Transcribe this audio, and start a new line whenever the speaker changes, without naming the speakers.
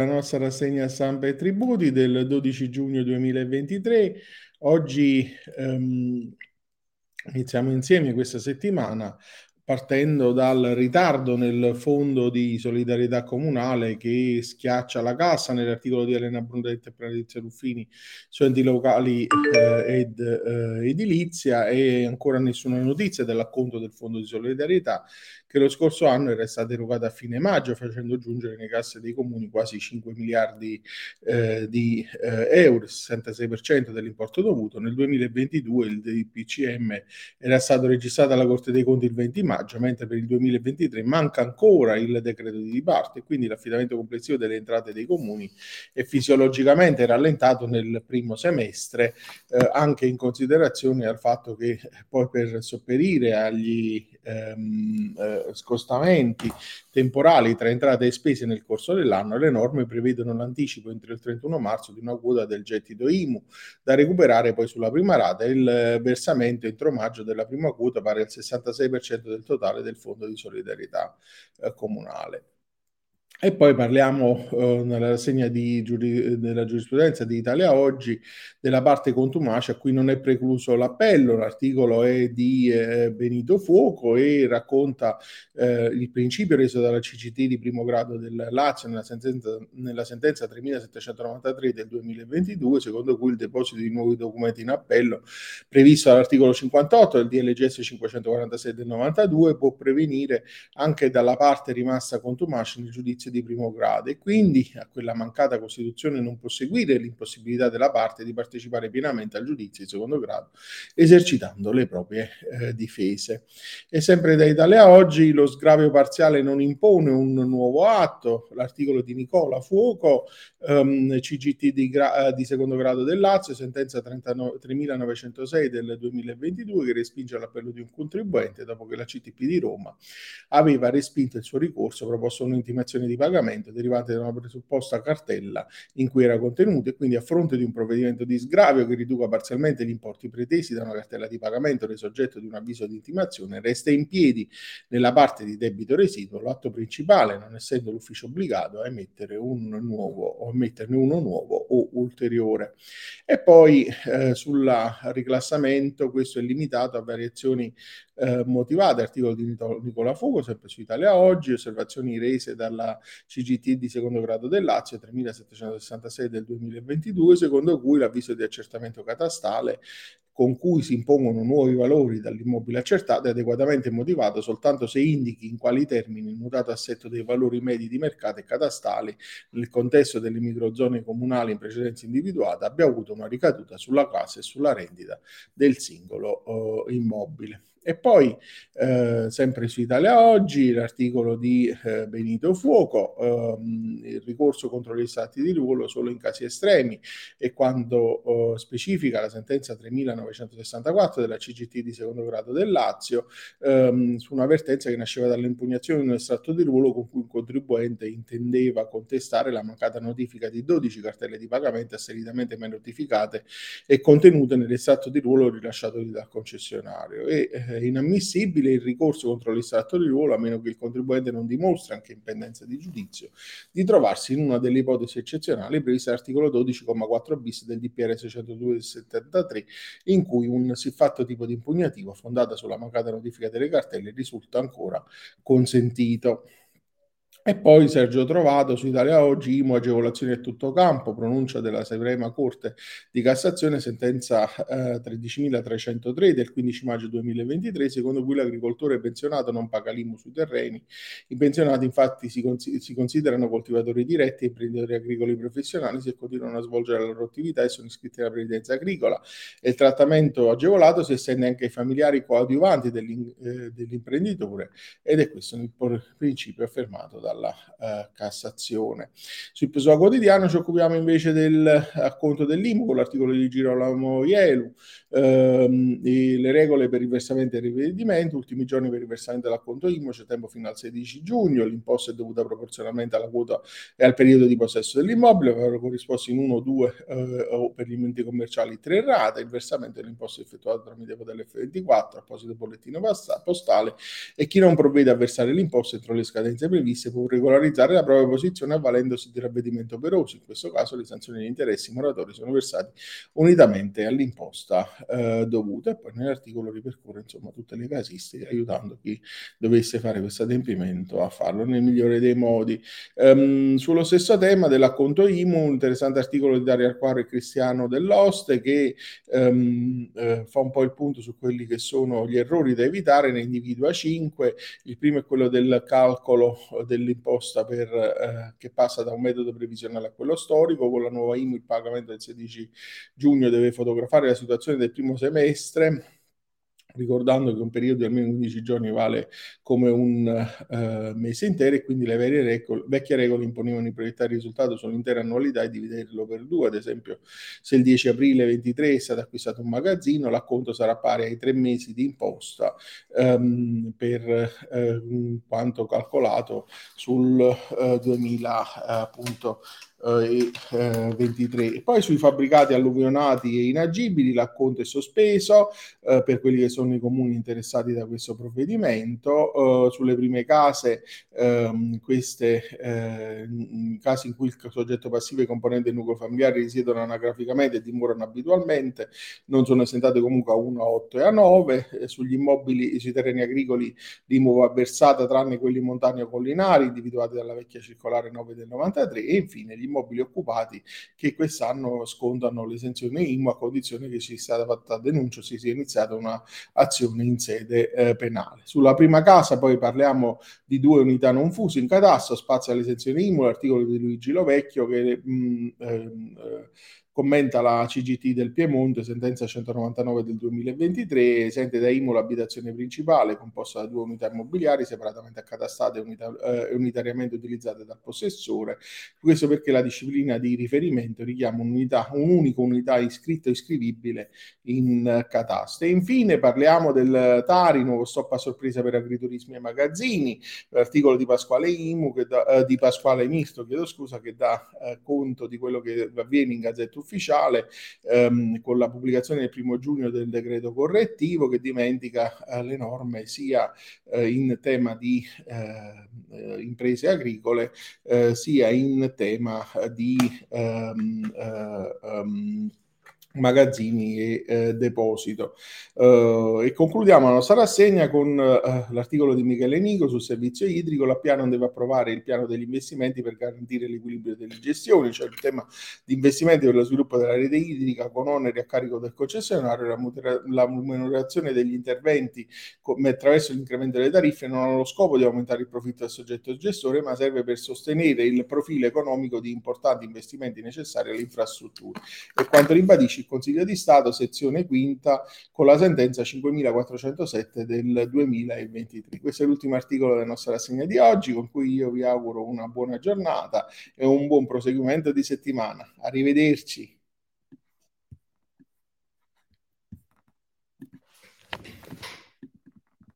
la nostra rassegna stampa e tributi del 12 giugno 2023. Oggi ehm, iniziamo insieme questa settimana partendo dal ritardo nel fondo di solidarietà comunale che schiaccia la cassa nell'articolo di Elena Brundetti e Patrizia Ruffini su enti locali eh, ed eh, edilizia e ancora nessuna notizia dell'acconto del fondo di solidarietà che lo scorso anno era stato erogato a fine maggio facendo giungere nelle casse dei comuni quasi 5 miliardi eh, di eh, euro, il 66% dell'importo dovuto. Nel 2022 il DPCM era stato registrato alla Corte dei Conti il 20 maggio maggio, mentre per il 2023 manca ancora il decreto di diparto e quindi l'affidamento complessivo delle entrate dei comuni è fisiologicamente rallentato nel primo semestre, eh, anche in considerazione al fatto che poi per sopperire agli ehm, eh, scostamenti temporali tra entrate e spese nel corso dell'anno, le norme prevedono l'anticipo entro il 31 marzo di una quota del gettito IMU da recuperare poi sulla prima rata e il versamento entro maggio della prima quota pari al 66% del totale del fondo di solidarietà eh, comunale. E poi parliamo eh, nella rassegna giuri- della giurisprudenza di Italia Oggi della parte contumace a cui non è precluso l'appello. L'articolo è di eh, Benito Fuoco e racconta eh, il principio reso dalla CCT di primo grado del Lazio nella sentenza, nella sentenza 3793 del 2022, secondo cui il deposito di nuovi documenti in appello previsto dall'articolo 58 del DLGS 546 del 92 può prevenire anche dalla parte rimasta contumace nel giudizio di primo grado e quindi a quella mancata Costituzione non può seguire l'impossibilità della parte di partecipare pienamente al giudizio di secondo grado esercitando le proprie eh, difese. E sempre da Italia Oggi lo sgravio parziale non impone un nuovo atto, l'articolo di Nicola Fuoco, ehm, CGT di, gra- eh, di, secondo grado del Lazio, sentenza 39, 3906 del 2022 che respinge l'appello di un contribuente dopo che la CTP di Roma aveva respinto il suo ricorso proposto un'intimazione di pagamento derivante da una presupposta cartella in cui era contenuto e quindi a fronte di un provvedimento di sgravio che riduca parzialmente gli importi pretesi da una cartella di pagamento reso oggetto di un avviso di intimazione, resta in piedi nella parte di debito residuo l'atto principale, non essendo l'ufficio obbligato a emettere un nuovo o emetterne uno nuovo o ulteriore. E poi eh, sul riclassamento questo è limitato a variazioni eh, motivate, articolo di Nicola Fugo, sempre su Italia Oggi, osservazioni rese dalla CGT di secondo grado del Lazio 3766 del 2022, secondo cui l'avviso di accertamento catastale con cui si impongono nuovi valori dall'immobile accertato è adeguatamente motivato soltanto se indichi in quali termini il mutato assetto dei valori medi di mercato e catastali nel contesto delle microzone comunali in precedenza individuate abbia avuto una ricaduta sulla classe e sulla rendita del singolo uh, immobile. E poi, eh, sempre su Italia Oggi, l'articolo di eh, Benito Fuoco, ehm, il ricorso contro gli stati di ruolo solo in casi estremi e quando eh, specifica la sentenza 3964 della CGT di secondo grado del Lazio ehm, su un'avvertenza che nasceva dall'impugnazione di un estratto di ruolo con cui un contribuente intendeva contestare la mancata notifica di 12 cartelle di pagamento asseritamente mai notificate e contenute nell'estratto di ruolo rilasciato dal concessionario. E, eh, inammissibile il ricorso contro l'estratto di ruolo a meno che il contribuente non dimostri, anche in pendenza di giudizio, di trovarsi in una delle ipotesi eccezionali previste all'articolo 12,4 bis del DPR 602 del 73, in cui un siffatto tipo di impugnativa fondata sulla mancata notifica delle cartelle risulta ancora consentito. E poi Sergio Trovato su Italia Oggi, IMO agevolazioni a tutto campo, pronuncia della Suprema Corte di Cassazione, sentenza eh, 13.303 del 15 maggio 2023, secondo cui l'agricoltore pensionato non paga l'IMU sui terreni. I pensionati infatti si, cons- si considerano coltivatori diretti e imprenditori agricoli professionali se continuano a svolgere la loro attività e sono iscritti alla previdenza agricola. E il trattamento agevolato si estende anche ai familiari coadiuvanti dell'in- eh, dell'imprenditore ed è questo il principio affermato dalla dalla eh, Cassazione. Sul Pessoa Quotidiano ci occupiamo invece del acconto dell'IMU con l'articolo di Girolamo Ielu, ehm, le regole per il versamento e il rivedimento, ultimi giorni per il versamento dell'acconto IMU, c'è tempo fino al 16 giugno, l'imposta è dovuta proporzionalmente alla quota e al periodo di possesso dell'immobile, avranno corrisposto in uno, due eh, o per gli enti commerciali tre rate, il versamento dell'imposta è effettuato tramite modello F24, apposito bollettino postale e chi non provvede a versare l'imposta entro le scadenze previste può può regolarizzare la propria posizione avvalendosi di ravvedimento operoso. In questo caso le sanzioni di interessi moratori sono versati unitamente all'imposta eh, dovuta e poi nell'articolo ripercorre insomma tutte le casistiche aiutando chi dovesse fare questo adempimento a farlo nel migliore dei modi. Um, sullo stesso tema dell'acconto IMU, un interessante articolo di Dario Arquaro e Cristiano Dell'Oste che um, eh, fa un po' il punto su quelli che sono gli errori da evitare, ne individua cinque. Il primo è quello del calcolo dell'imposta per, eh, che passa da un metodo previsionale a quello storico. Con la nuova IMU il pagamento del 16 giugno deve fotografare la situazione del primo semestre ricordando che un periodo di almeno 15 giorni vale come un uh, mese intero e quindi le regole, vecchie regole imponevano di proiettare il risultato sull'intera annualità e dividerlo per due, ad esempio se il 10 aprile 23 è stato acquistato un magazzino, l'acconto sarà pari ai tre mesi di imposta um, per uh, quanto calcolato sul uh, 2000 appunto eh, 23. E poi sui fabbricati alluvionati e inagibili l'acconto è sospeso eh, per quelli che sono i comuni interessati da questo provvedimento. Eh, sulle prime case, ehm, queste eh, casi in cui il soggetto passivo e i componenti del nucleo familiare risiedono anagraficamente e dimorano abitualmente, non sono esentate comunque a 1, a 8 e a 9. Eh, sugli immobili, sui terreni agricoli, l'IMU va versata tranne quelli montani o collinari, individuati dalla vecchia circolare 9 del 93 e infine gli immobili occupati che quest'anno scontano l'esenzione IMU a condizione che ci sia fatta denuncia, si sia iniziata un'azione in sede eh, penale. Sulla prima casa poi parliamo di due unità non fuse in catasto, spazio all'esenzione IMU, l'articolo di Luigi Lovecchio che mh, mm, ehm, eh, commenta la CGT del Piemonte, sentenza 199 del 2023, esente da IMU l'abitazione principale composta da due unità immobiliari separatamente accatastate e unita, eh, unitariamente utilizzate dal possessore. Questo perché la disciplina di riferimento richiama un'unità, un'unica unità iscritta o iscrivibile in catasto. E infine parliamo del Tari, nuovo stop a sorpresa per agriturismi e magazzini, l'articolo di Pasquale IMU, da, eh, di Pasquale Misto, chiedo scusa, che dà eh, conto di quello che avviene in Gazzetta ufficiale ehm, con la pubblicazione del primo giugno del decreto correttivo che dimentica eh, le norme sia eh, in tema di eh, eh imprese agricole eh, sia in tema di ehm, ehm, magazzini e eh, deposito. Uh, e concludiamo la nostra rassegna con uh, l'articolo di Michele Nico sul servizio idrico. La piano deve approvare il piano degli investimenti per garantire l'equilibrio delle gestioni, cioè il tema di investimenti per lo sviluppo della rete idrica con oneri a carico del concessionario, la, mutera- la remunerazione degli interventi come attraverso l'incremento delle tariffe non ha lo scopo di aumentare il profitto del soggetto gestore, ma serve per sostenere il profilo economico di importanti investimenti necessari alle infrastrutture. E quanto ribadisce il Consiglio di Stato, sezione quinta, con la sentenza 5407 del 2023. Questo è l'ultimo articolo della nostra rassegna di oggi, con cui io vi auguro una buona giornata e un buon proseguimento di settimana. Arrivederci.